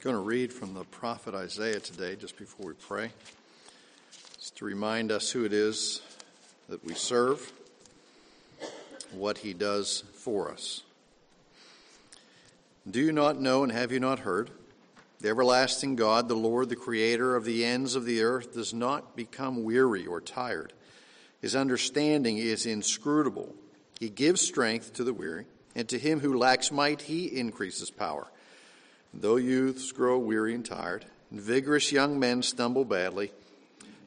Going to read from the prophet Isaiah today, just before we pray. It's to remind us who it is that we serve, what he does for us. Do you not know and have you not heard? The everlasting God, the Lord, the creator of the ends of the earth, does not become weary or tired. His understanding is inscrutable. He gives strength to the weary, and to him who lacks might, he increases power. Though youths grow weary and tired, and vigorous young men stumble badly,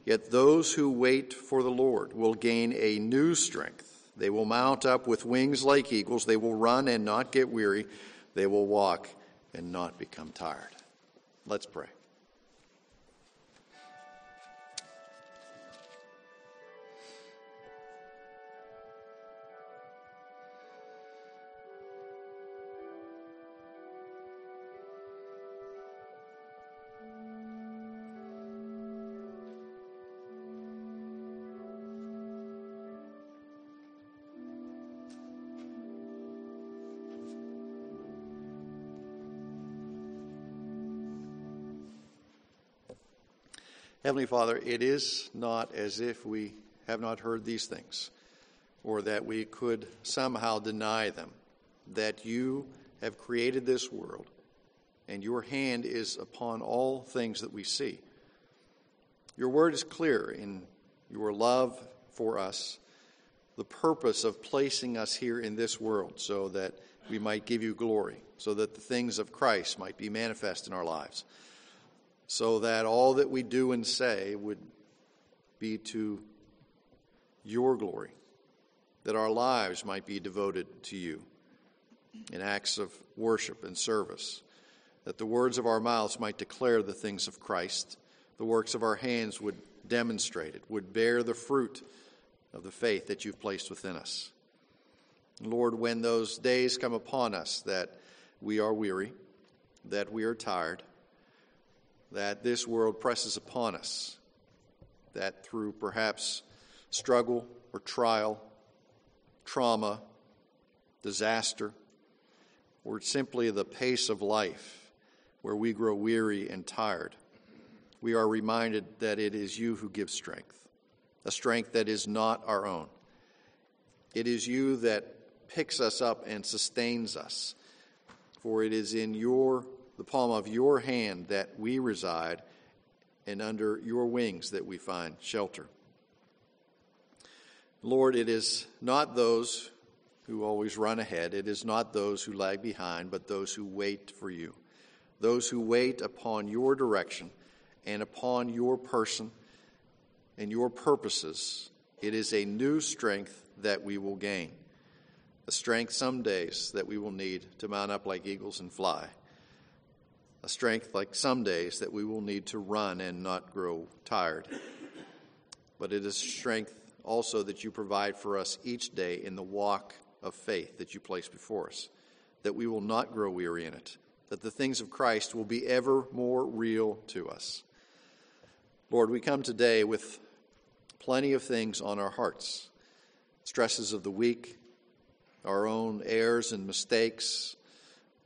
yet those who wait for the Lord will gain a new strength. They will mount up with wings like eagles. They will run and not get weary. They will walk and not become tired. Let's pray. Heavenly Father, it is not as if we have not heard these things or that we could somehow deny them, that you have created this world and your hand is upon all things that we see. Your word is clear in your love for us, the purpose of placing us here in this world so that we might give you glory, so that the things of Christ might be manifest in our lives so that all that we do and say would be to your glory, that our lives might be devoted to you in acts of worship and service, that the words of our mouths might declare the things of Christ, the works of our hands would demonstrate it, would bear the fruit of the faith that you've placed within us. Lord, when those days come upon us that we are weary, that we are tired, that this world presses upon us, that through perhaps struggle or trial, trauma, disaster, or simply the pace of life where we grow weary and tired, we are reminded that it is you who give strength, a strength that is not our own. It is you that picks us up and sustains us, for it is in your the palm of your hand that we reside, and under your wings that we find shelter. Lord, it is not those who always run ahead, it is not those who lag behind, but those who wait for you, those who wait upon your direction and upon your person and your purposes. It is a new strength that we will gain, a strength some days that we will need to mount up like eagles and fly a strength like some days that we will need to run and not grow tired. But it is strength also that you provide for us each day in the walk of faith that you place before us, that we will not grow weary in it, that the things of Christ will be ever more real to us. Lord, we come today with plenty of things on our hearts stresses of the week, our own errors and mistakes,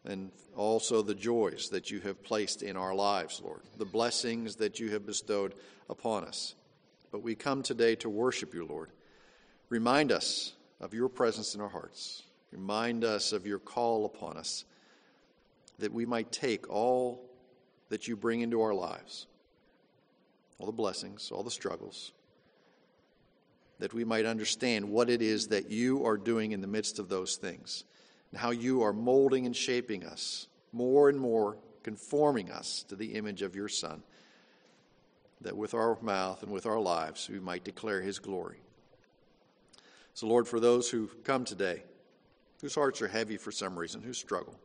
and also the joys that you have placed in our lives, Lord, the blessings that you have bestowed upon us. But we come today to worship you, Lord. Remind us of your presence in our hearts. Remind us of your call upon us that we might take all that you bring into our lives, all the blessings, all the struggles, that we might understand what it is that you are doing in the midst of those things and how you are molding and shaping us more and more, conforming us to the image of your Son, that with our mouth and with our lives we might declare his glory. So, Lord, for those who come today, whose hearts are heavy for some reason, who struggle,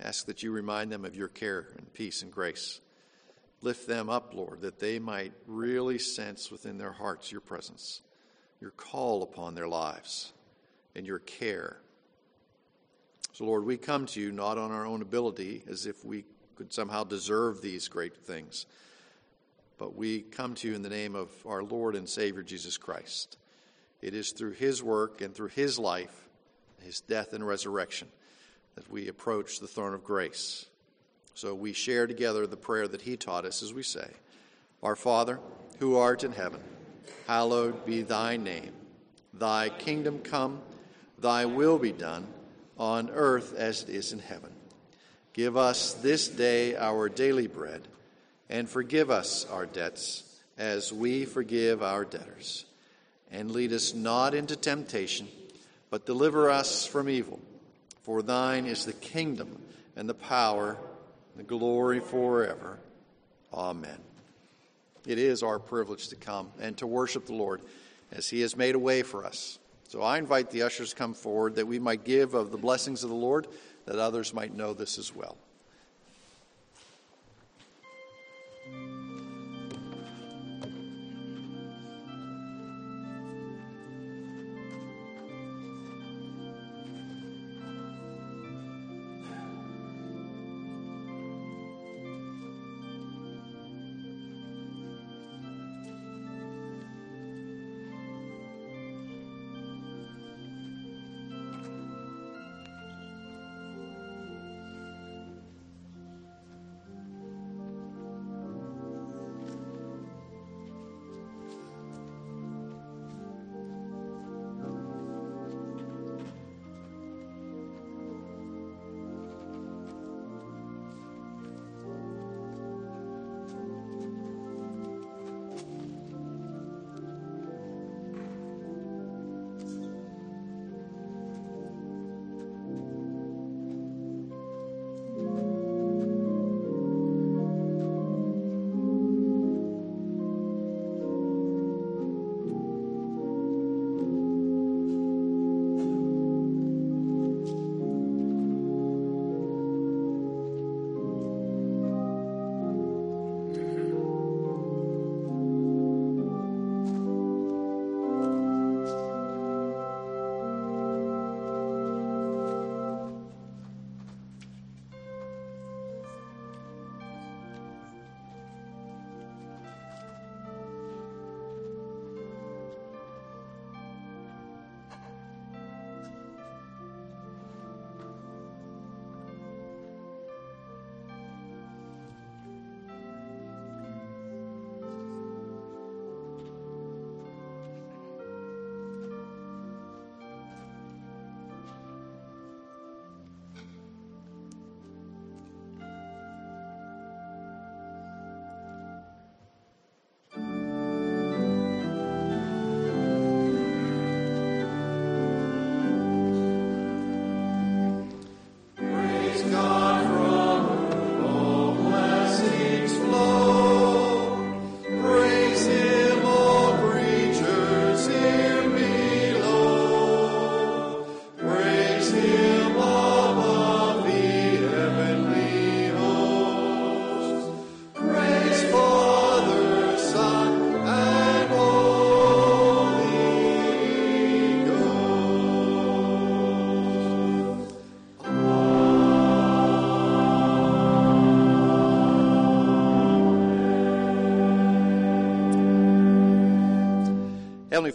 ask that you remind them of your care and peace and grace. Lift them up, Lord, that they might really sense within their hearts your presence, your call upon their lives, and your care so, Lord, we come to you not on our own ability as if we could somehow deserve these great things, but we come to you in the name of our Lord and Savior Jesus Christ. It is through his work and through his life, his death and resurrection, that we approach the throne of grace. So we share together the prayer that he taught us as we say, Our Father, who art in heaven, hallowed be thy name. Thy kingdom come, thy will be done, on earth as it is in heaven. Give us this day our daily bread, and forgive us our debts as we forgive our debtors. And lead us not into temptation, but deliver us from evil. For thine is the kingdom and the power and the glory forever. Amen. It is our privilege to come and to worship the Lord as He has made a way for us. So I invite the ushers to come forward that we might give of the blessings of the Lord, that others might know this as well.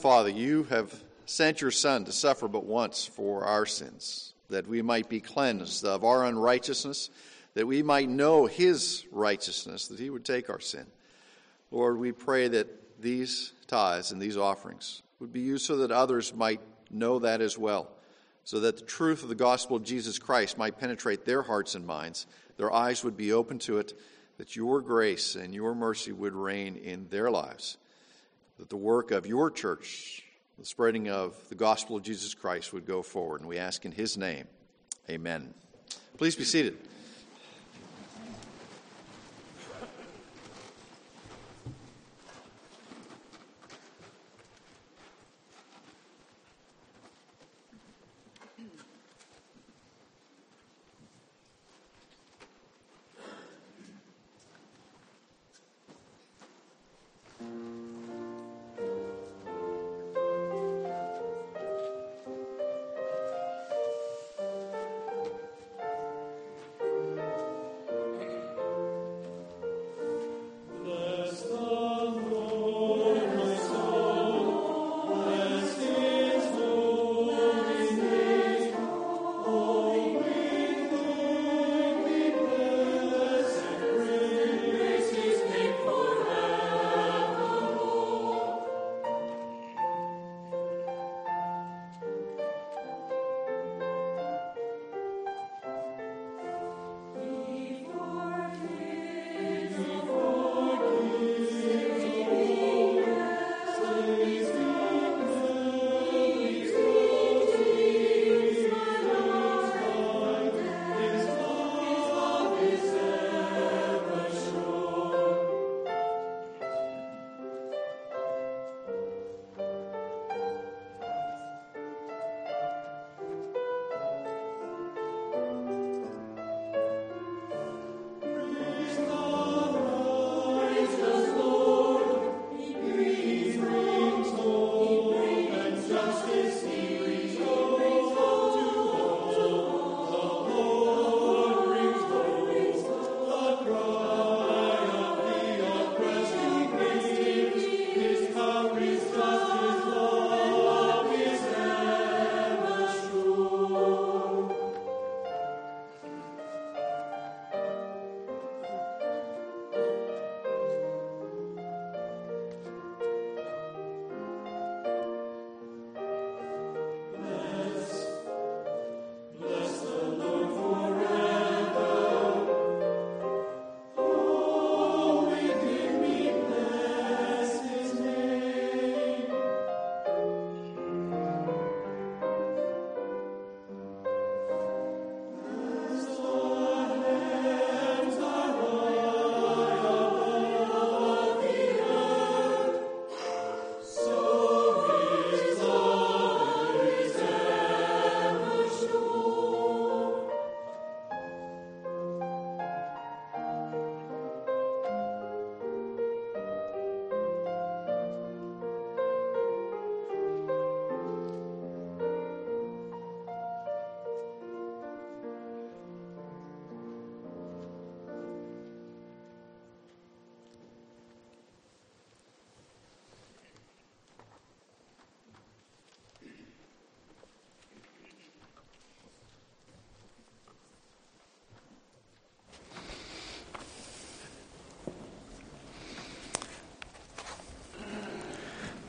Father, you have sent your Son to suffer but once for our sins, that we might be cleansed of our unrighteousness, that we might know his righteousness, that he would take our sin. Lord, we pray that these tithes and these offerings would be used so that others might know that as well, so that the truth of the gospel of Jesus Christ might penetrate their hearts and minds, their eyes would be open to it, that your grace and your mercy would reign in their lives that the work of your church, the spreading of the gospel of Jesus Christ, would go forward. And we ask in his name, amen. Please be seated.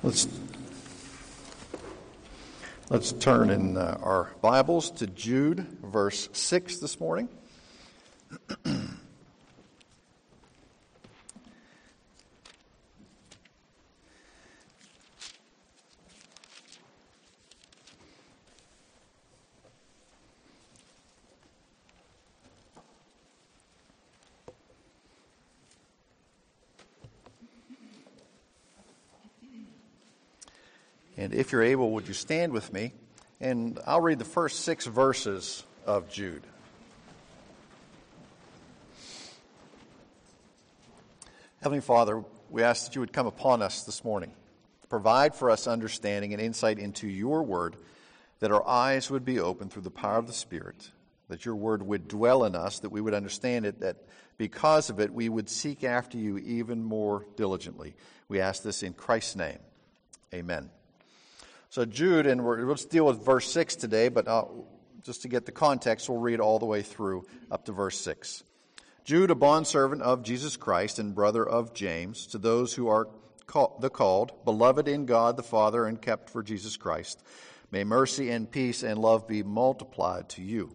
Let's, let's turn in uh, our Bibles to Jude, verse 6 this morning. And if you're able, would you stand with me? And I'll read the first six verses of Jude. Heavenly Father, we ask that you would come upon us this morning. Provide for us understanding and insight into your word, that our eyes would be opened through the power of the Spirit, that your word would dwell in us, that we would understand it, that because of it we would seek after you even more diligently. We ask this in Christ's name. Amen. So, Jude, and we let's deal with verse 6 today, but uh, just to get the context, we'll read all the way through up to verse 6. Jude, a bondservant of Jesus Christ and brother of James, to those who are call, the called, beloved in God the Father, and kept for Jesus Christ, may mercy and peace and love be multiplied to you.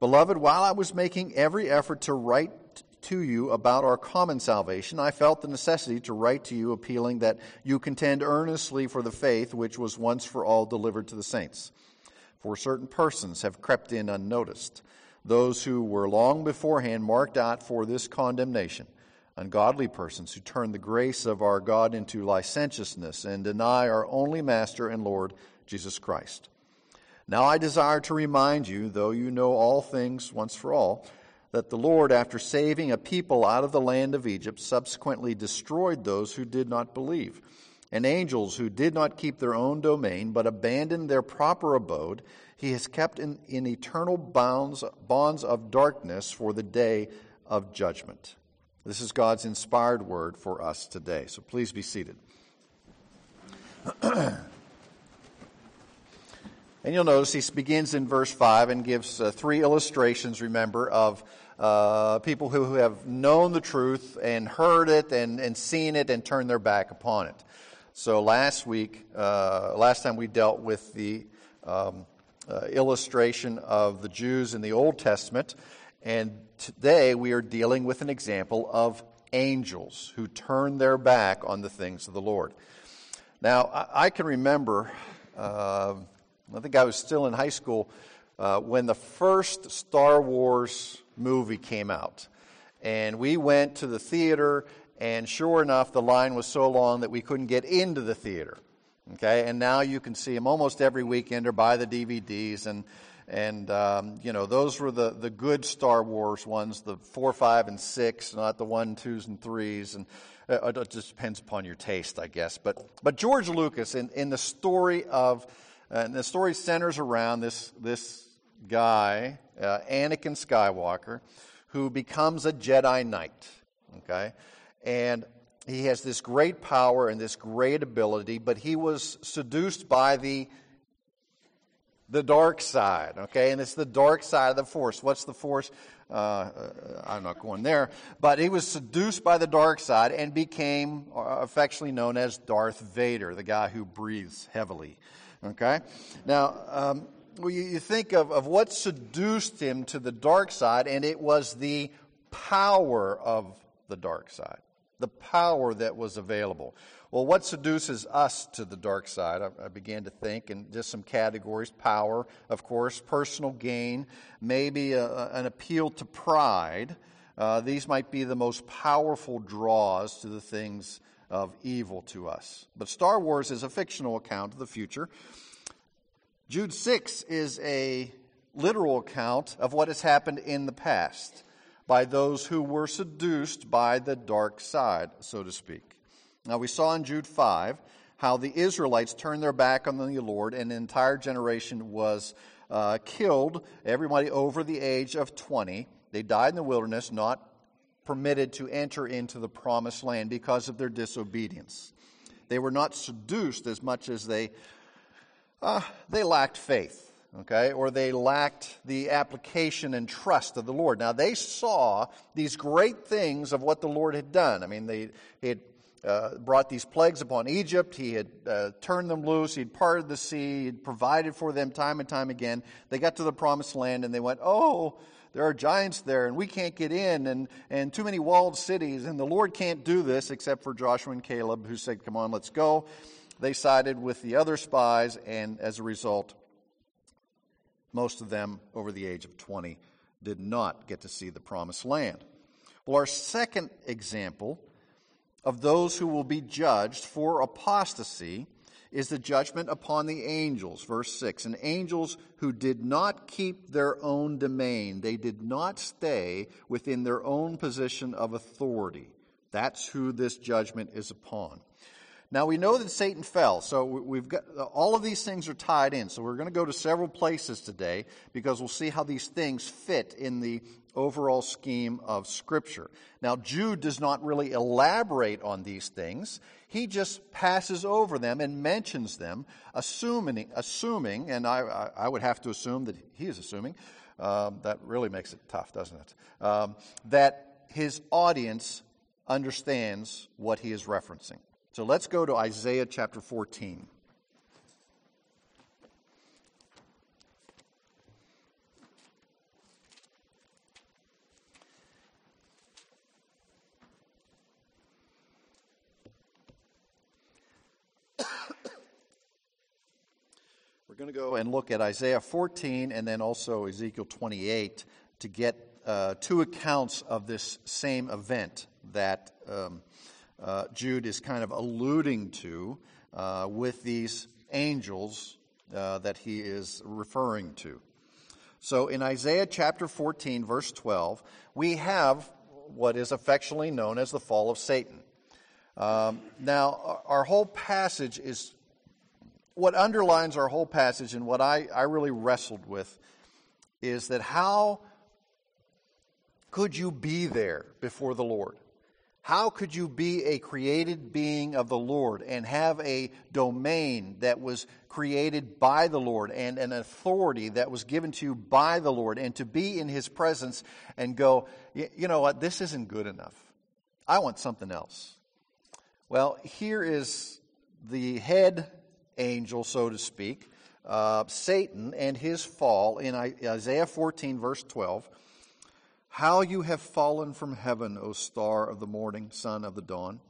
Beloved, while I was making every effort to write to you about our common salvation, I felt the necessity to write to you appealing that you contend earnestly for the faith which was once for all delivered to the saints. For certain persons have crept in unnoticed, those who were long beforehand marked out for this condemnation, ungodly persons who turn the grace of our God into licentiousness and deny our only Master and Lord, Jesus Christ. Now I desire to remind you, though you know all things once for all, that the Lord, after saving a people out of the land of Egypt, subsequently destroyed those who did not believe. And angels who did not keep their own domain, but abandoned their proper abode, he has kept in, in eternal bounds, bonds of darkness for the day of judgment. This is God's inspired word for us today. So please be seated. and you'll notice he begins in verse 5 and gives uh, three illustrations, remember, of uh, people who, who have known the truth and heard it and, and seen it and turned their back upon it. So last week, uh, last time we dealt with the um, uh, illustration of the Jews in the Old Testament, and today we are dealing with an example of angels who turn their back on the things of the Lord. Now, I, I can remember, uh, I think I was still in high school uh, when the first Star Wars movie came out. And we went to the theater, and sure enough, the line was so long that we couldn't get into the theater. Okay, and now you can see them almost every weekend or buy the DVDs, and and um, you know those were the the good Star Wars ones, the four, five, and six, not the one, twos, and threes, and uh, it just depends upon your taste, I guess. But but George Lucas in in the story of, and the story centers around this this guy, uh, Anakin Skywalker, who becomes a Jedi Knight. Okay? And he has this great power and this great ability, but he was seduced by the the dark side, okay? And it's the dark side of the force. What's the force? Uh, uh I'm not going there. But he was seduced by the dark side and became uh, affectionately known as Darth Vader, the guy who breathes heavily, okay? Now, um, well, you think of, of what seduced him to the dark side, and it was the power of the dark side, the power that was available. Well, what seduces us to the dark side? I, I began to think, and just some categories power, of course, personal gain, maybe a, an appeal to pride. Uh, these might be the most powerful draws to the things of evil to us. But Star Wars is a fictional account of the future. Jude 6 is a literal account of what has happened in the past by those who were seduced by the dark side, so to speak. Now, we saw in Jude 5 how the Israelites turned their back on the Lord and an entire generation was uh, killed, everybody over the age of 20. They died in the wilderness, not permitted to enter into the promised land because of their disobedience. They were not seduced as much as they uh, they lacked faith, okay, or they lacked the application and trust of the Lord. Now, they saw these great things of what the Lord had done. I mean, they had uh, brought these plagues upon Egypt. He had uh, turned them loose. He'd parted the sea. He'd provided for them time and time again. They got to the promised land and they went, Oh, there are giants there and we can't get in and, and too many walled cities and the Lord can't do this except for Joshua and Caleb who said, Come on, let's go. They sided with the other spies and as a result, most of them over the age of 20 did not get to see the promised land. Well, our second example of those who will be judged for apostasy is the judgment upon the angels. Verse 6 And angels who did not keep their own domain, they did not stay within their own position of authority. That's who this judgment is upon. Now we know that Satan fell, so we've got all of these things are tied in. So we're going to go to several places today because we'll see how these things fit in the overall scheme of Scripture. Now, Jude does not really elaborate on these things. He just passes over them and mentions them, assuming, assuming and I, I would have to assume that he is assuming, um, that really makes it tough, doesn't it? Um, that his audience understands what he is referencing. So let's go to Isaiah chapter 14. Going to go and look at Isaiah 14 and then also Ezekiel 28 to get uh, two accounts of this same event that um, uh, Jude is kind of alluding to uh, with these angels uh, that he is referring to. So in Isaiah chapter 14, verse 12, we have what is affectionately known as the fall of Satan. Um, now, our whole passage is what underlines our whole passage, and what I, I really wrestled with is that how could you be there before the Lord? How could you be a created being of the Lord and have a domain that was created by the Lord and an authority that was given to you by the Lord and to be in His presence and go, you know what, this isn't good enough. I want something else. Well, here is the head angel, so to speak, uh, Satan and his fall in Isaiah 14, verse 12. How you have fallen from heaven, O star of the morning, son of the dawn.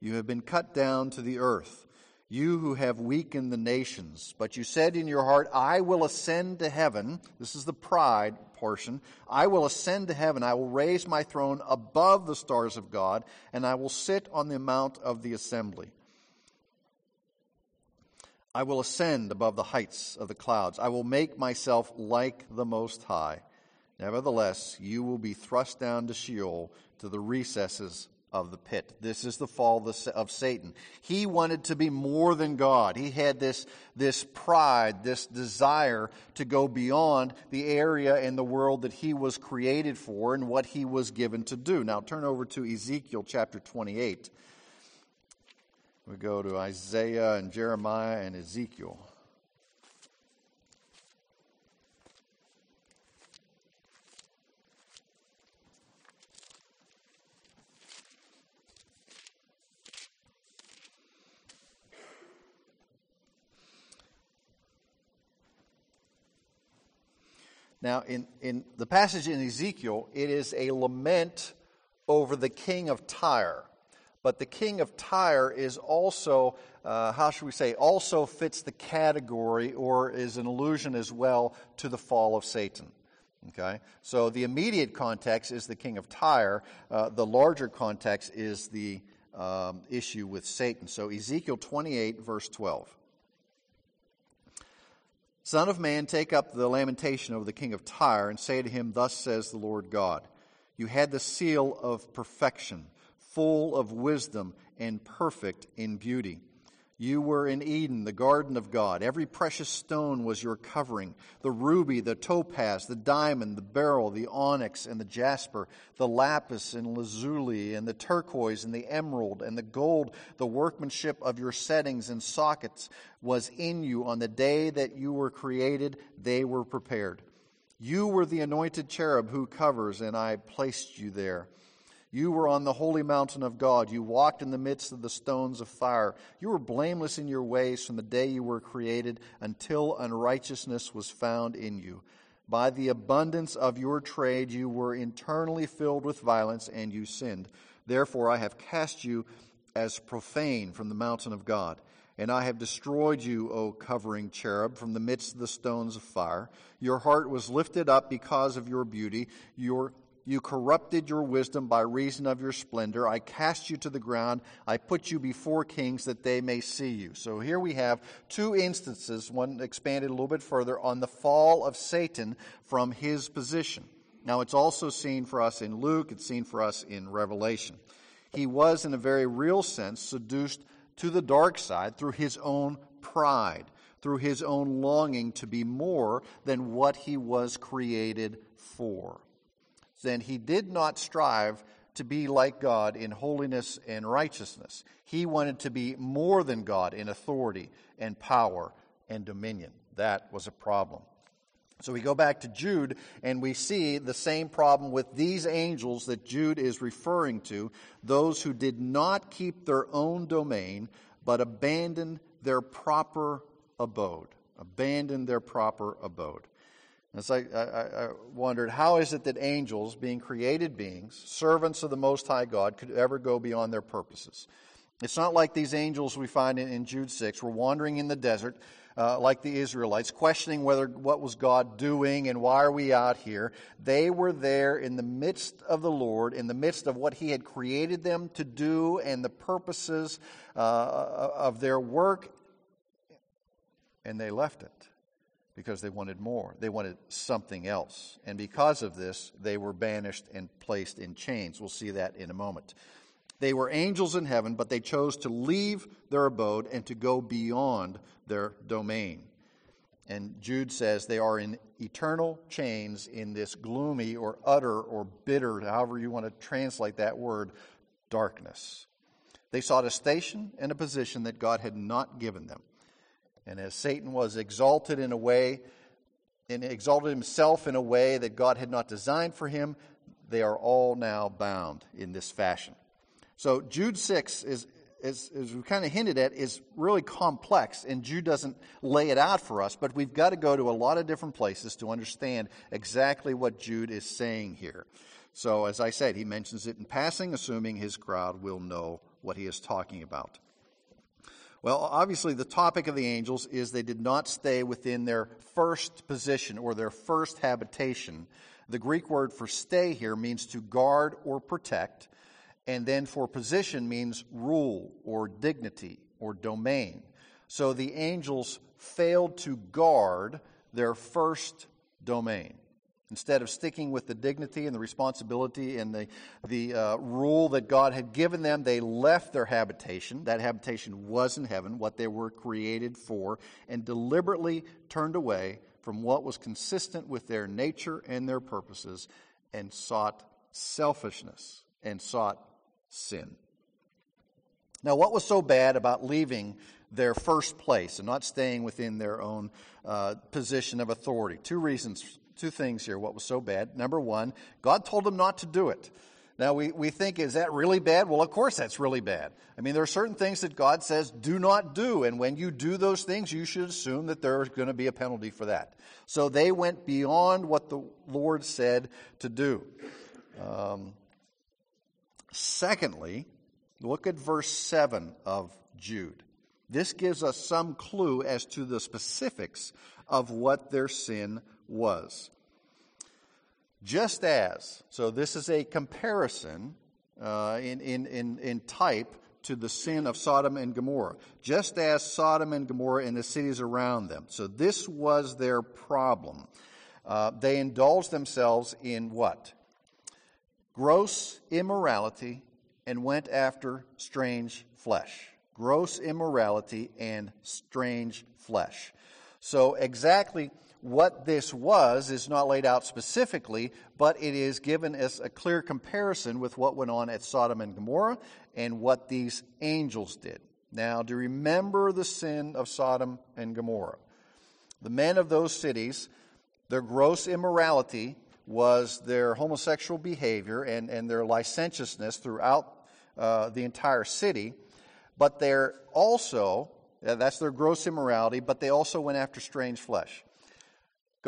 You have been cut down to the earth, you who have weakened the nations. But you said in your heart, I will ascend to heaven. This is the pride portion. I will ascend to heaven. I will raise my throne above the stars of God, and I will sit on the mount of the assembly. I will ascend above the heights of the clouds. I will make myself like the Most High. Nevertheless, you will be thrust down to Sheol, to the recesses of the pit. This is the fall of Satan. He wanted to be more than God. He had this, this pride, this desire to go beyond the area and the world that he was created for and what he was given to do. Now turn over to Ezekiel chapter 28. We go to Isaiah and Jeremiah and Ezekiel. Now, in, in the passage in Ezekiel, it is a lament over the king of Tyre. But the king of Tyre is also, uh, how should we say, also fits the category or is an allusion as well to the fall of Satan. Okay? So the immediate context is the king of Tyre. Uh, the larger context is the um, issue with Satan. So Ezekiel 28, verse 12. Son of man, take up the lamentation over the king of Tyre and say to him, Thus says the Lord God, You had the seal of perfection, full of wisdom and perfect in beauty. You were in Eden, the garden of God. Every precious stone was your covering the ruby, the topaz, the diamond, the beryl, the onyx, and the jasper, the lapis and lazuli, and the turquoise, and the emerald, and the gold. The workmanship of your settings and sockets was in you on the day that you were created, they were prepared. You were the anointed cherub who covers, and I placed you there. You were on the holy mountain of God. You walked in the midst of the stones of fire. You were blameless in your ways from the day you were created until unrighteousness was found in you. By the abundance of your trade, you were internally filled with violence, and you sinned. Therefore, I have cast you as profane from the mountain of God. And I have destroyed you, O covering cherub, from the midst of the stones of fire. Your heart was lifted up because of your beauty. Your, you corrupted your wisdom by reason of your splendor. I cast you to the ground. I put you before kings that they may see you. So here we have two instances, one expanded a little bit further, on the fall of Satan from his position. Now, it's also seen for us in Luke, it's seen for us in Revelation. He was, in a very real sense, seduced to the dark side through his own pride, through his own longing to be more than what he was created for. Then he did not strive to be like God in holiness and righteousness. He wanted to be more than God in authority and power and dominion. That was a problem. So we go back to Jude and we see the same problem with these angels that Jude is referring to those who did not keep their own domain but abandoned their proper abode. Abandoned their proper abode. And so I, I, I wondered how is it that angels, being created beings, servants of the Most High God, could ever go beyond their purposes? It's not like these angels we find in, in Jude 6 were wandering in the desert uh, like the Israelites, questioning whether what was God doing and why are we out here. They were there in the midst of the Lord, in the midst of what He had created them to do and the purposes uh, of their work, and they left it because they wanted more. They wanted something else. And because of this, they were banished and placed in chains. We'll see that in a moment. They were angels in heaven, but they chose to leave their abode and to go beyond their domain. And Jude says they are in eternal chains in this gloomy or utter or bitter, however you want to translate that word, darkness. They sought a station and a position that God had not given them. And as Satan was exalted in a way, and exalted himself in a way that God had not designed for him, they are all now bound in this fashion. So Jude 6 is, as, as we kind of hinted at, is really complex, and Jude doesn't lay it out for us, but we've got to go to a lot of different places to understand exactly what Jude is saying here. So, as I said, he mentions it in passing, assuming his crowd will know what he is talking about. Well, obviously, the topic of the angels is they did not stay within their first position or their first habitation. The Greek word for stay here means to guard or protect and then for position means rule or dignity or domain. So the angels failed to guard their first domain. Instead of sticking with the dignity and the responsibility and the, the uh, rule that God had given them, they left their habitation. That habitation was in heaven, what they were created for, and deliberately turned away from what was consistent with their nature and their purposes and sought selfishness and sought sin. Now, what was so bad about leaving their first place and not staying within their own uh, position of authority? Two reasons, two things here. What was so bad? Number one, God told them not to do it. Now, we, we think, is that really bad? Well, of course that's really bad. I mean, there are certain things that God says do not do, and when you do those things, you should assume that there's going to be a penalty for that. So they went beyond what the Lord said to do. Um, Secondly, look at verse 7 of Jude. This gives us some clue as to the specifics of what their sin was. Just as, so this is a comparison uh, in, in, in, in type to the sin of Sodom and Gomorrah, just as Sodom and Gomorrah and the cities around them. So this was their problem. Uh, they indulged themselves in what? gross immorality and went after strange flesh. Gross immorality and strange flesh. So, exactly what this was is not laid out specifically, but it is given as a clear comparison with what went on at Sodom and Gomorrah and what these angels did. Now, to remember the sin of Sodom and Gomorrah, the men of those cities, their gross immorality was their homosexual behavior and, and their licentiousness throughout uh, the entire city, but they're also, that's their gross immorality, but they also went after strange flesh.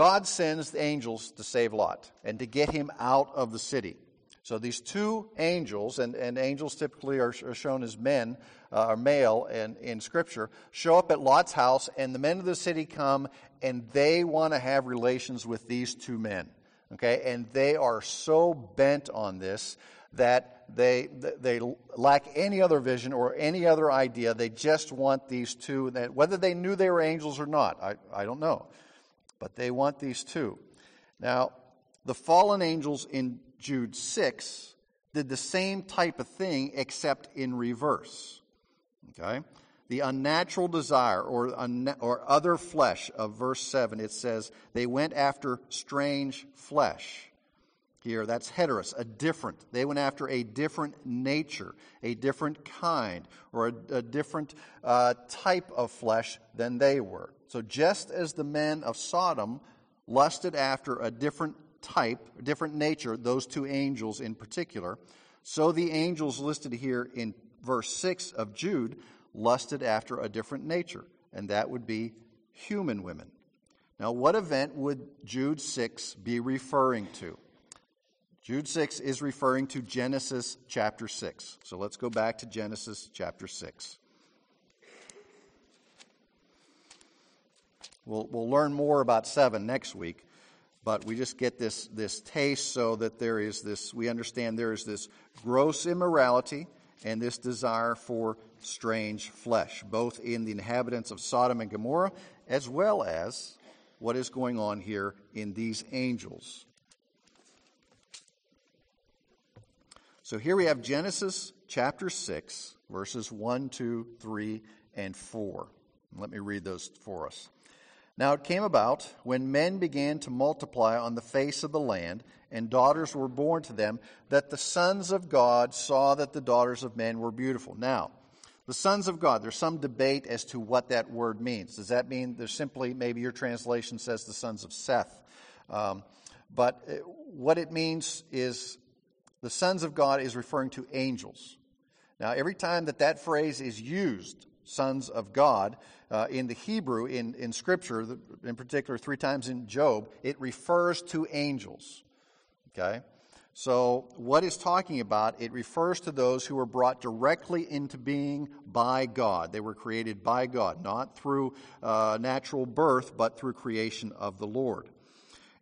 God sends the angels to save Lot and to get him out of the city. So these two angels, and, and angels typically are, are shown as men, uh, are male in, in Scripture, show up at Lot's house, and the men of the city come, and they want to have relations with these two men. Okay, and they are so bent on this that they they lack any other vision or any other idea. They just want these two. That whether they knew they were angels or not, I, I don't know, but they want these two. Now, the fallen angels in Jude 6 did the same type of thing except in reverse. Okay? The unnatural desire or, or other flesh of verse 7, it says, they went after strange flesh. Here, that's heteros, a different. They went after a different nature, a different kind, or a, a different uh, type of flesh than they were. So, just as the men of Sodom lusted after a different type, different nature, those two angels in particular. So the angels listed here in verse 6 of Jude lusted after a different nature, and that would be human women. Now, what event would Jude 6 be referring to? Jude 6 is referring to Genesis chapter 6. So let's go back to Genesis chapter 6. We'll, we'll learn more about 7 next week but we just get this, this taste so that there is this, we understand there is this gross immorality and this desire for strange flesh, both in the inhabitants of Sodom and Gomorrah, as well as what is going on here in these angels. So here we have Genesis chapter 6, verses 1, 2, 3, and 4. Let me read those for us. Now it came about when men began to multiply on the face of the land, and daughters were born to them, that the sons of God saw that the daughters of men were beautiful. Now, the sons of God, there's some debate as to what that word means. Does that mean there's simply, maybe your translation says the sons of Seth? Um, but uh, what it means is the sons of God is referring to angels. Now, every time that that phrase is used, sons of God, uh, in the Hebrew, in, in Scripture, in particular, three times in Job, it refers to angels. Okay? So, what is talking about? It refers to those who were brought directly into being by God. They were created by God, not through uh, natural birth, but through creation of the Lord.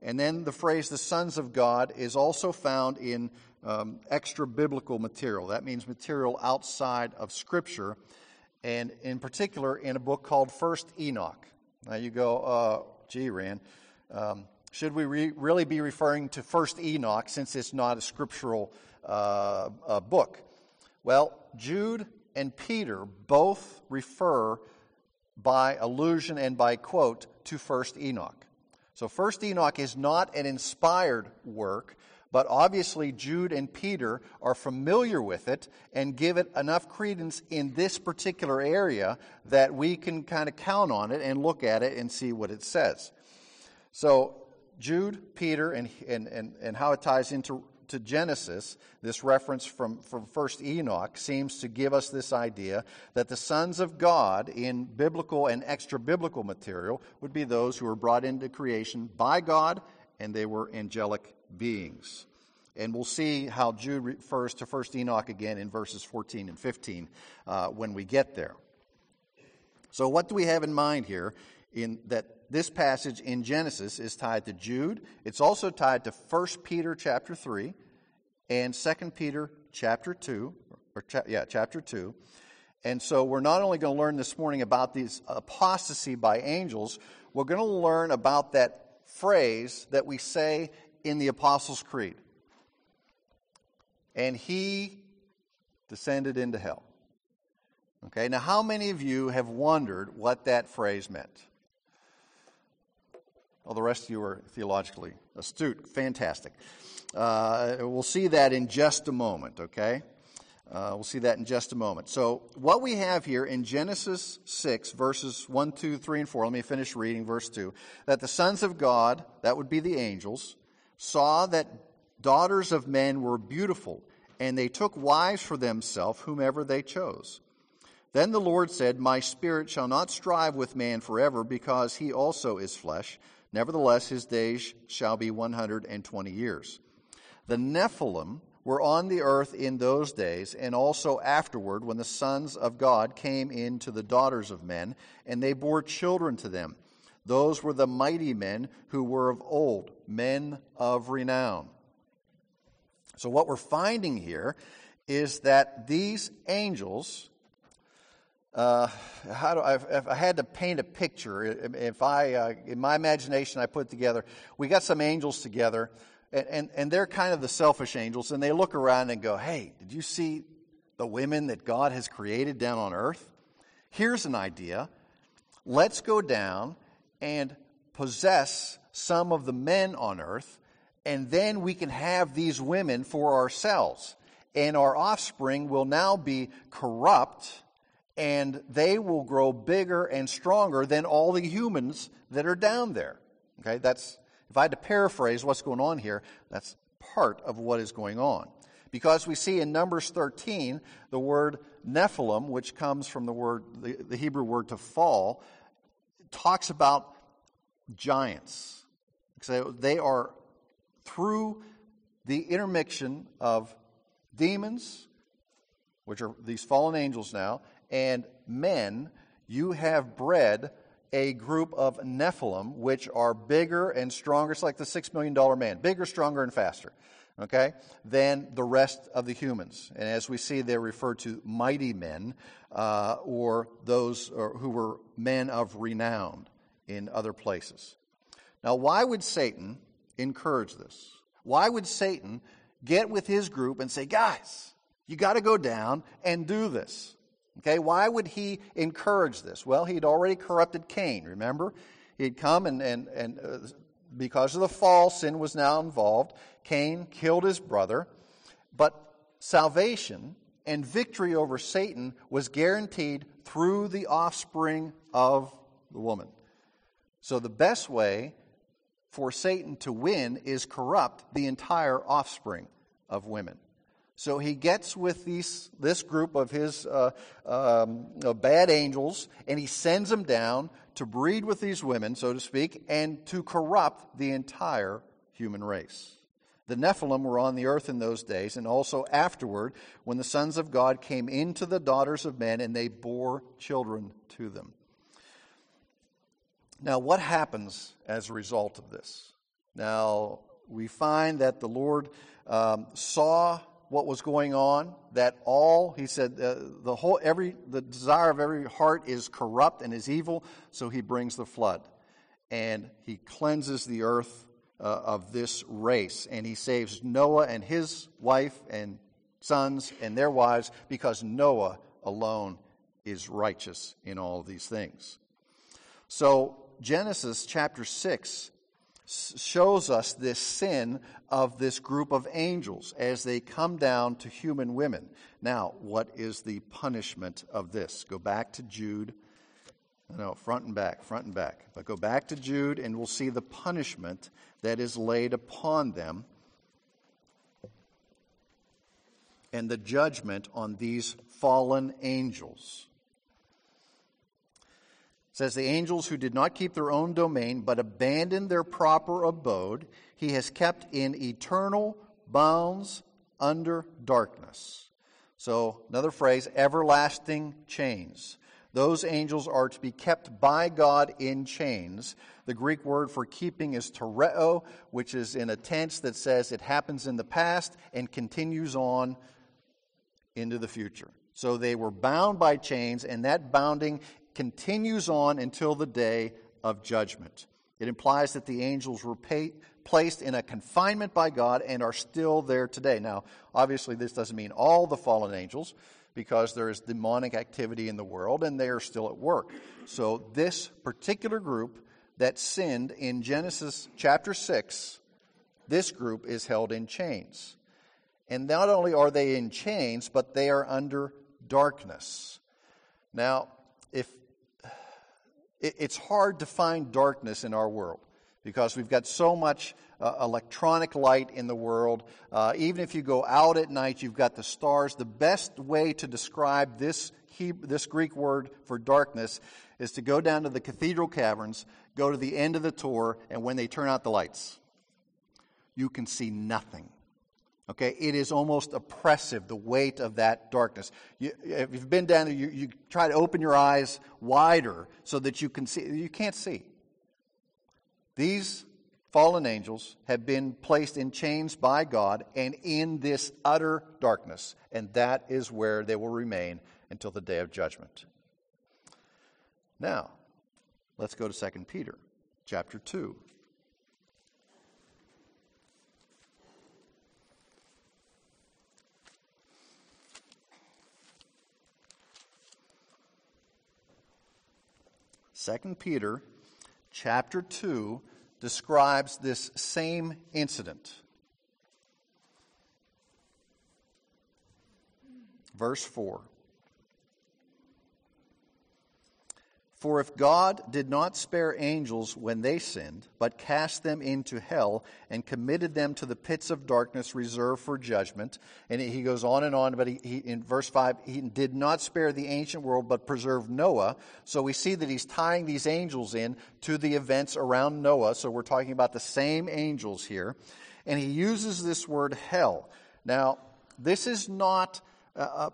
And then the phrase the sons of God is also found in um, extra biblical material. That means material outside of Scripture and in particular in a book called First Enoch. Now you go, uh, gee, Rand, um, should we re- really be referring to First Enoch since it's not a scriptural uh, uh, book? Well, Jude and Peter both refer by allusion and by quote to First Enoch. So First Enoch is not an inspired work, but obviously, Jude and Peter are familiar with it and give it enough credence in this particular area that we can kind of count on it and look at it and see what it says. So, Jude, Peter, and, and, and, and how it ties into to Genesis, this reference from, from first Enoch seems to give us this idea that the sons of God in biblical and extra biblical material would be those who were brought into creation by God and they were angelic beings. And we'll see how Jude refers to First Enoch again in verses 14 and 15 uh, when we get there. So, what do we have in mind here? In that this passage in Genesis is tied to Jude. It's also tied to 1 Peter chapter 3 and 2 Peter chapter 2, or cha- yeah, chapter 2. And so we're not only going to learn this morning about these apostasy by angels, we're going to learn about that phrase that we say in the Apostles' Creed. And he descended into hell. Okay, now how many of you have wondered what that phrase meant? Well, the rest of you are theologically astute. Fantastic. Uh, we'll see that in just a moment, okay? Uh, we'll see that in just a moment. So, what we have here in Genesis 6, verses 1, 2, 3, and 4, let me finish reading verse 2 that the sons of God, that would be the angels, saw that daughters of men were beautiful, and they took wives for themselves whomever they chose. Then the Lord said, My spirit shall not strive with man forever, because he also is flesh. Nevertheless, his days shall be 120 years. The Nephilim were on the earth in those days, and also afterward, when the sons of God came in to the daughters of men, and they bore children to them. Those were the mighty men who were of old, men of renown. So, what we're finding here is that these angels, uh, how do I, if I had to paint a picture, if I, uh, in my imagination, I put together, we got some angels together, and, and, and they're kind of the selfish angels, and they look around and go, hey, did you see the women that God has created down on earth? Here's an idea. Let's go down and possess some of the men on earth, and then we can have these women for ourselves. And our offspring will now be corrupt, and they will grow bigger and stronger than all the humans that are down there. Okay, that's, if I had to paraphrase what's going on here, that's part of what is going on. Because we see in Numbers 13 the word Nephilim, which comes from the word, the, the Hebrew word to fall, talks about giants. So they are through the intermixtion of demons, which are these fallen angels now, and men, you have bred a group of Nephilim, which are bigger and stronger. It's like the $6 million man, bigger, stronger, and faster, okay, than the rest of the humans. And as we see, they're referred to mighty men uh, or those who were men of renown in other places. Now, why would Satan encourage this? Why would Satan get with his group and say, guys, you got to go down and do this? Okay, why would he encourage this? Well, he'd already corrupted Cain, remember? He'd come and, and, and uh, because of the fall, sin was now involved. Cain killed his brother, but salvation and victory over Satan was guaranteed through the offspring of the woman. So the best way for Satan to win is corrupt the entire offspring of women. So he gets with these, this group of his uh, um, bad angels and he sends them down to breed with these women, so to speak, and to corrupt the entire human race. The Nephilim were on the earth in those days, and also afterward, when the sons of God came into the daughters of men and they bore children to them. Now, what happens as a result of this? Now, we find that the Lord um, saw what was going on, that all, he said, uh, the whole, every, the desire of every heart is corrupt and is evil, so he brings the flood. And he cleanses the earth uh, of this race, and he saves Noah and his wife and sons and their wives because Noah alone is righteous in all these things. So, Genesis chapter 6 shows us this sin of this group of angels as they come down to human women. Now, what is the punishment of this? Go back to Jude. No, front and back, front and back. But go back to Jude and we'll see the punishment that is laid upon them and the judgment on these fallen angels says the angels who did not keep their own domain but abandoned their proper abode he has kept in eternal bounds under darkness. So another phrase everlasting chains. Those angels are to be kept by god in chains. The greek word for keeping is tereo which is in a tense that says it happens in the past and continues on into the future. So they were bound by chains, and that bounding continues on until the day of judgment. It implies that the angels were pay, placed in a confinement by God and are still there today. Now, obviously, this doesn't mean all the fallen angels, because there is demonic activity in the world and they are still at work. So, this particular group that sinned in Genesis chapter 6, this group is held in chains. And not only are they in chains, but they are under darkness. Now, it's hard to find darkness in our world because we've got so much uh, electronic light in the world. Uh, even if you go out at night, you've got the stars. The best way to describe this, Hebrew, this Greek word for darkness is to go down to the cathedral caverns, go to the end of the tour, and when they turn out the lights, you can see nothing. Okay, it is almost oppressive, the weight of that darkness. You, if you've been down there, you, you try to open your eyes wider so that you can see. You can't see. These fallen angels have been placed in chains by God and in this utter darkness, and that is where they will remain until the day of judgment. Now, let's go to 2 Peter chapter 2. Second Peter chapter 2 describes this same incident. Verse 4 For if God did not spare angels when they sinned, but cast them into hell and committed them to the pits of darkness reserved for judgment, and he goes on and on, but he, he, in verse 5, he did not spare the ancient world, but preserved Noah. So we see that he's tying these angels in to the events around Noah. So we're talking about the same angels here. And he uses this word hell. Now, this is not a, a,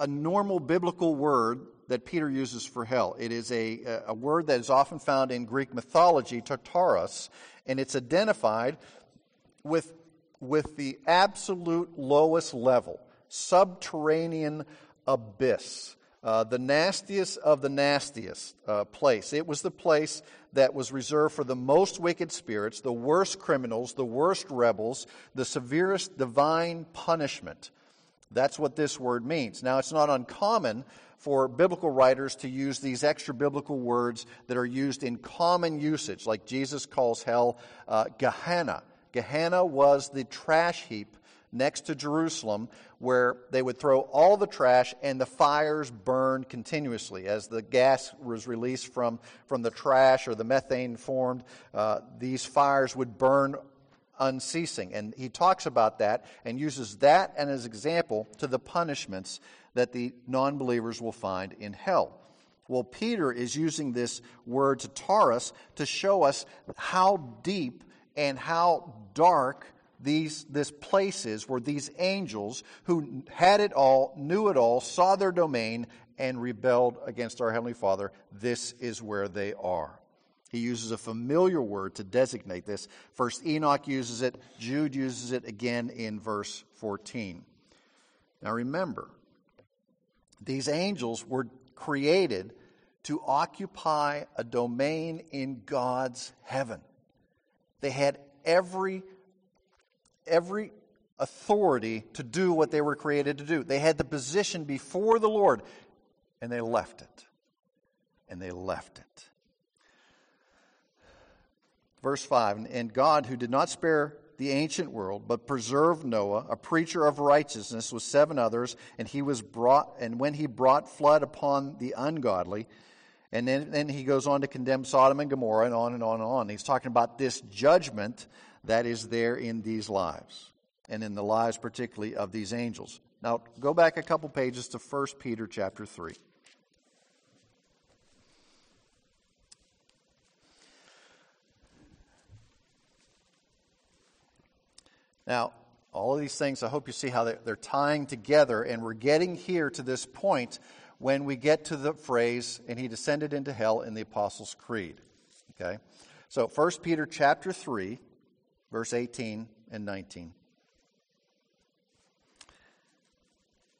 a normal biblical word that Peter uses for hell. It is a, a word that is often found in Greek mythology, Tartarus, and it's identified with, with the absolute lowest level, subterranean abyss. Uh, the nastiest of the nastiest uh, place. It was the place that was reserved for the most wicked spirits, the worst criminals, the worst rebels, the severest divine punishment. That's what this word means. Now, it's not uncommon for biblical writers to use these extra biblical words that are used in common usage, like Jesus calls hell uh, Gehenna. Gehenna was the trash heap next to Jerusalem where they would throw all the trash and the fires burned continuously. As the gas was released from, from the trash or the methane formed, uh, these fires would burn unceasing. And he talks about that and uses that as an example to the punishments that the non believers will find in hell. Well, Peter is using this word tartaros to show us how deep and how dark these, this place is where these angels who had it all, knew it all, saw their domain, and rebelled against our Heavenly Father, this is where they are. He uses a familiar word to designate this. First, Enoch uses it, Jude uses it again in verse 14. Now remember, these angels were created to occupy a domain in God's heaven. They had every, every authority to do what they were created to do. They had the position before the Lord, and they left it. And they left it. Verse 5 And God, who did not spare the ancient world, but preserved Noah, a preacher of righteousness, with seven others, and he was brought, and when he brought flood upon the ungodly, and then, then he goes on to condemn Sodom and Gomorrah, and on and on and on. He's talking about this judgment that is there in these lives, and in the lives particularly of these angels. Now, go back a couple pages to 1 Peter chapter 3. Now, all of these things, I hope you see how they're tying together, and we're getting here to this point when we get to the phrase, and he descended into hell in the Apostles' Creed. Okay? So 1 Peter chapter 3, verse 18 and 19.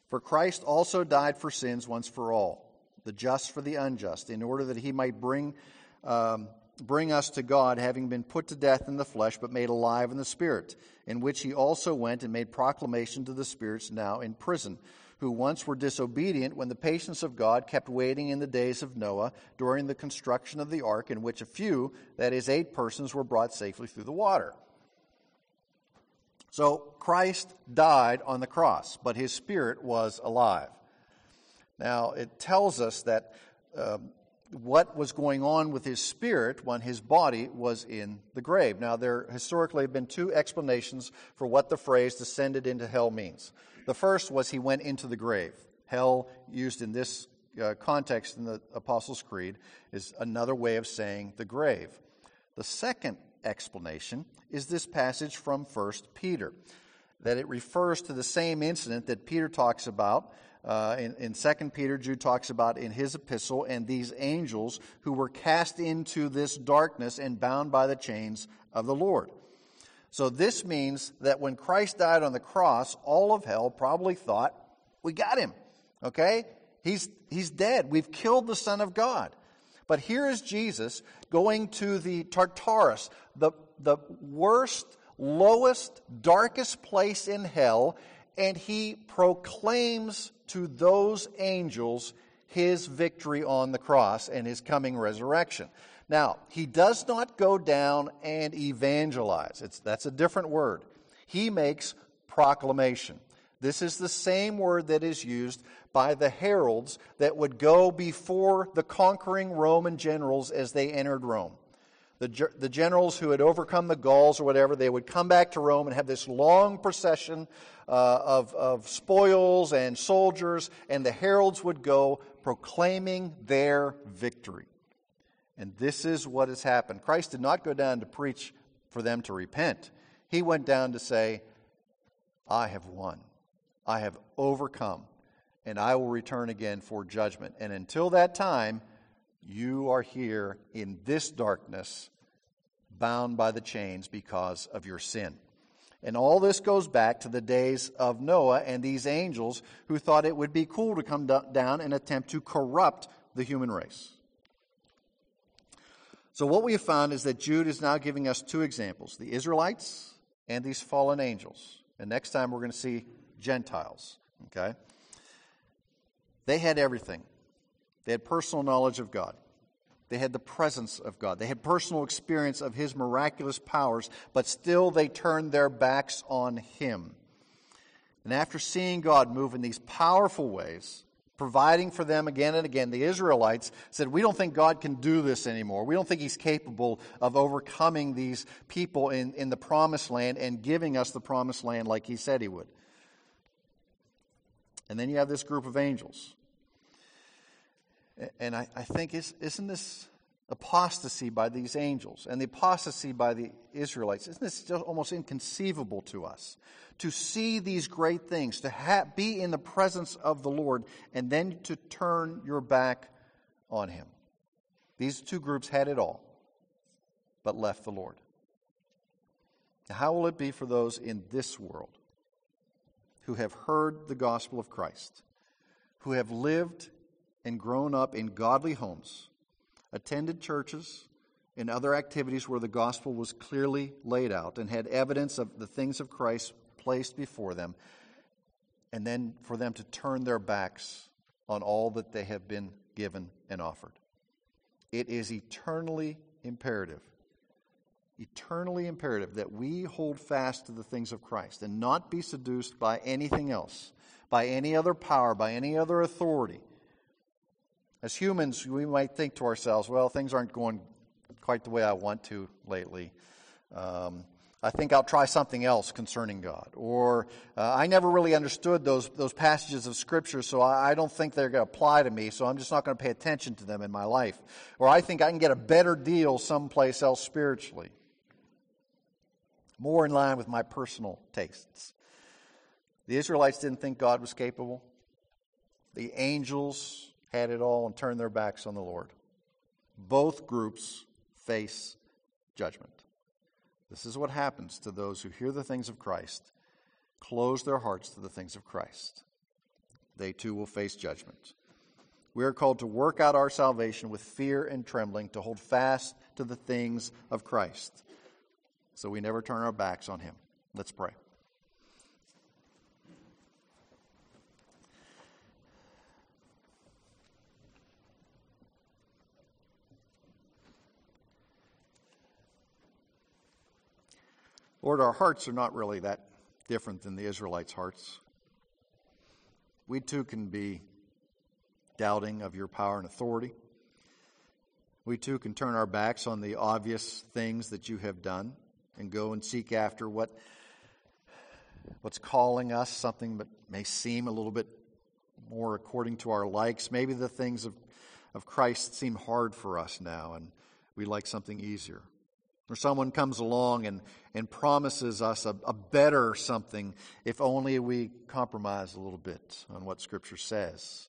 For Christ also died for sins once for all, the just for the unjust, in order that he might bring um, bring us to God, having been put to death in the flesh, but made alive in the Spirit, in which he also went and made proclamation to the spirits now in prison, who once were disobedient when the patience of God kept waiting in the days of Noah during the construction of the ark, in which a few, that is, eight persons, were brought safely through the water. So Christ died on the cross, but his spirit was alive. Now, it tells us that. Um, what was going on with his spirit when his body was in the grave. Now, there historically have been two explanations for what the phrase descended into hell means. The first was he went into the grave. Hell, used in this uh, context in the Apostles' Creed, is another way of saying the grave. The second explanation is this passage from 1 Peter, that it refers to the same incident that Peter talks about uh, in, in 2 Peter, Jude talks about in his epistle, and these angels who were cast into this darkness and bound by the chains of the Lord. So this means that when Christ died on the cross, all of hell probably thought, we got him. Okay? He's, he's dead. We've killed the Son of God. But here is Jesus going to the Tartarus, the, the worst, lowest, darkest place in hell, and he proclaims to those angels his victory on the cross and his coming resurrection. Now, he does not go down and evangelize. It's, that's a different word. He makes proclamation. This is the same word that is used by the heralds that would go before the conquering Roman generals as they entered Rome. The, the generals who had overcome the Gauls or whatever, they would come back to Rome and have this long procession uh, of, of spoils and soldiers, and the heralds would go proclaiming their victory. And this is what has happened. Christ did not go down to preach for them to repent, He went down to say, I have won, I have overcome, and I will return again for judgment. And until that time, you are here in this darkness, bound by the chains because of your sin. And all this goes back to the days of Noah and these angels who thought it would be cool to come down and attempt to corrupt the human race. So, what we have found is that Jude is now giving us two examples the Israelites and these fallen angels. And next time we're going to see Gentiles. Okay? They had everything, they had personal knowledge of God. They had the presence of God. They had personal experience of His miraculous powers, but still they turned their backs on Him. And after seeing God move in these powerful ways, providing for them again and again, the Israelites said, We don't think God can do this anymore. We don't think He's capable of overcoming these people in, in the promised land and giving us the promised land like He said He would. And then you have this group of angels and I, I think, is, isn't this apostasy by these angels and the apostasy by the Israelites, isn't this almost inconceivable to us? To see these great things, to ha- be in the presence of the Lord, and then to turn your back on Him. These two groups had it all, but left the Lord. How will it be for those in this world who have heard the gospel of Christ, who have lived and grown up in godly homes, attended churches and other activities where the gospel was clearly laid out and had evidence of the things of Christ placed before them, and then for them to turn their backs on all that they have been given and offered. It is eternally imperative, eternally imperative that we hold fast to the things of Christ and not be seduced by anything else, by any other power, by any other authority as humans, we might think to ourselves, well, things aren't going quite the way I want to lately. Um, I think I'll try something else concerning God. Or uh, I never really understood those, those passages of Scripture, so I, I don't think they're going to apply to me, so I'm just not going to pay attention to them in my life. Or I think I can get a better deal someplace else spiritually, more in line with my personal tastes. The Israelites didn't think God was capable. The angels had it all and turned their backs on the Lord. Both groups face judgment. This is what happens to those who hear the things of Christ, close their hearts to the things of Christ. They too will face judgment. We are called to work out our salvation with fear and trembling, to hold fast to the things of Christ, so we never turn our backs on Him. Let's pray. Lord, our hearts are not really that different than the Israelites' hearts. We too can be doubting of your power and authority. We too can turn our backs on the obvious things that you have done and go and seek after what what's calling us, something that may seem a little bit more according to our likes. Maybe the things of, of Christ seem hard for us now, and we like something easier. Or someone comes along and, and promises us a, a better something if only we compromise a little bit on what Scripture says.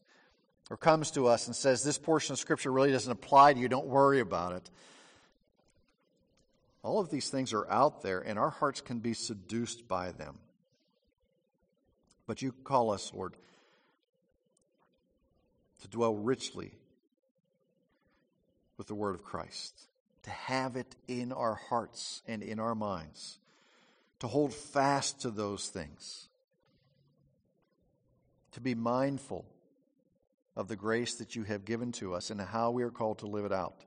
Or comes to us and says, This portion of Scripture really doesn't apply to you, don't worry about it. All of these things are out there, and our hearts can be seduced by them. But you call us, Lord, to dwell richly with the Word of Christ, to have it in our hearts and in our minds, to hold fast to those things, to be mindful of the grace that you have given to us and how we are called to live it out.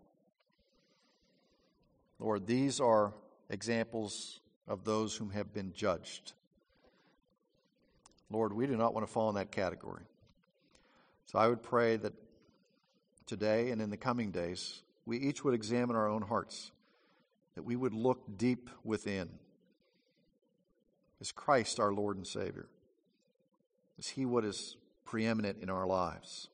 Lord, these are examples of those whom have been judged. Lord, we do not want to fall in that category. So I would pray that today and in the coming days, we each would examine our own hearts, that we would look deep within. Is Christ our Lord and Savior? Is He what is preeminent in our lives?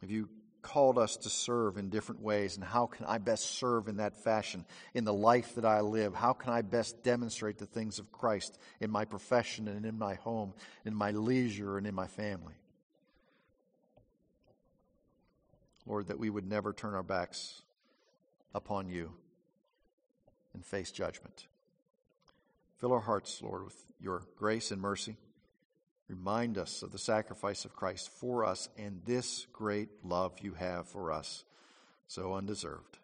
Have you called us to serve in different ways, and how can I best serve in that fashion in the life that I live? How can I best demonstrate the things of Christ in my profession and in my home, in my leisure and in my family? Lord, that we would never turn our backs upon you and face judgment. Fill our hearts, Lord, with your grace and mercy. Remind us of the sacrifice of Christ for us and this great love you have for us, so undeserved.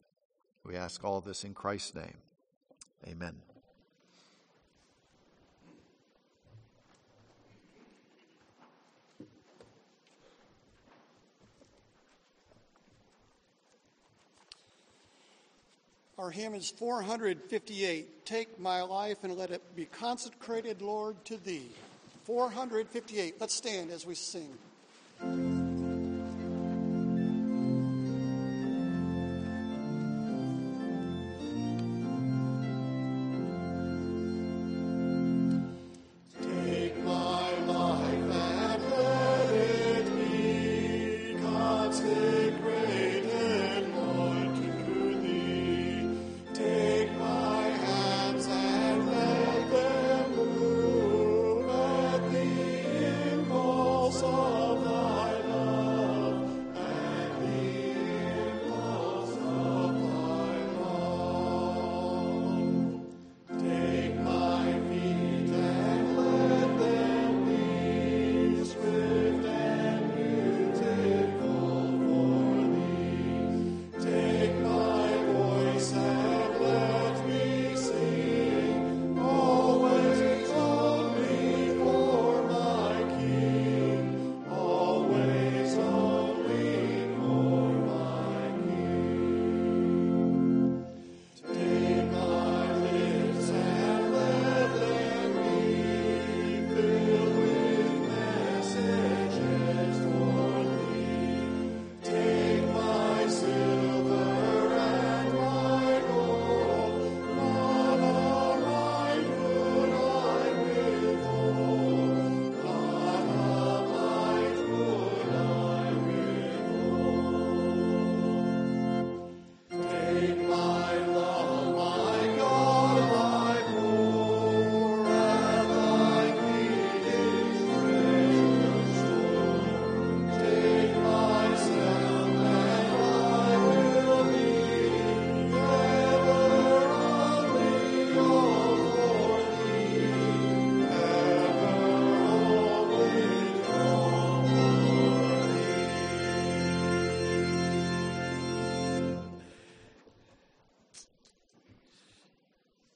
We ask all this in Christ's name. Amen. Our hymn is 458. Take my life and let it be consecrated, Lord, to thee. 458. Let's stand as we sing.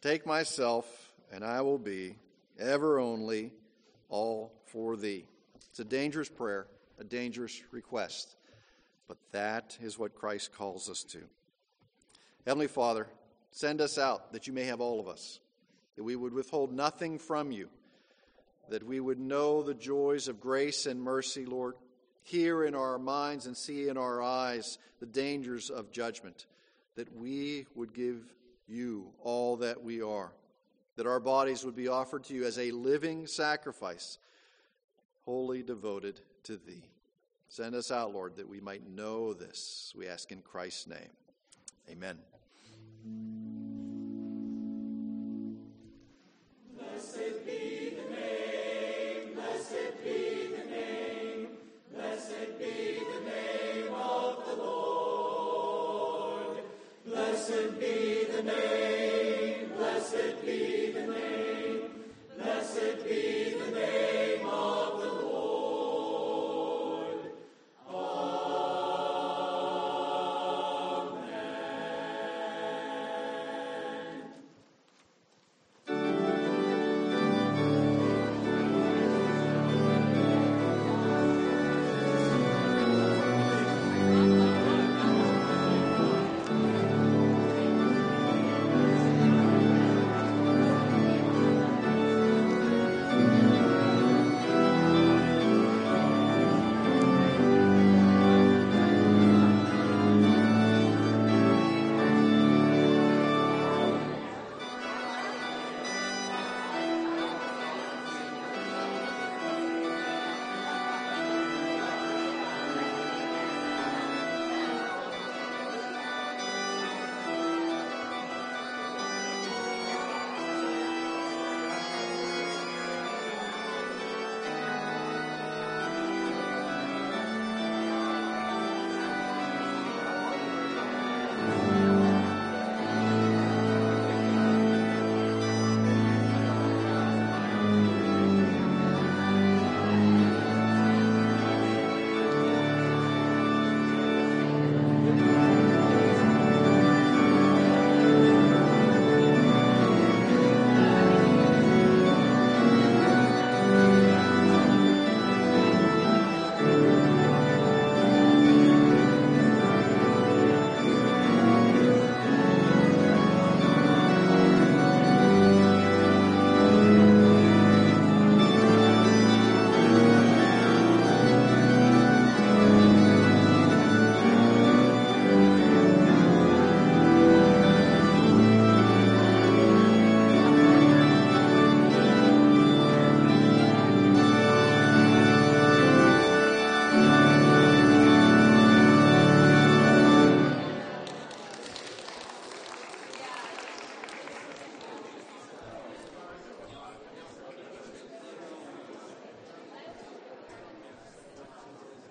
Take myself, and I will be ever only all for thee. It's a dangerous prayer, a dangerous request, but that is what Christ calls us to. Heavenly Father, send us out that you may have all of us, that we would withhold nothing from you, that we would know the joys of grace and mercy, Lord, hear in our minds and see in our eyes the dangers of judgment, that we would give you all that we are, that our bodies would be offered to you as a living sacrifice, wholly devoted to thee. Send us out, Lord, that we might know this. We ask in Christ's name. Amen. The name.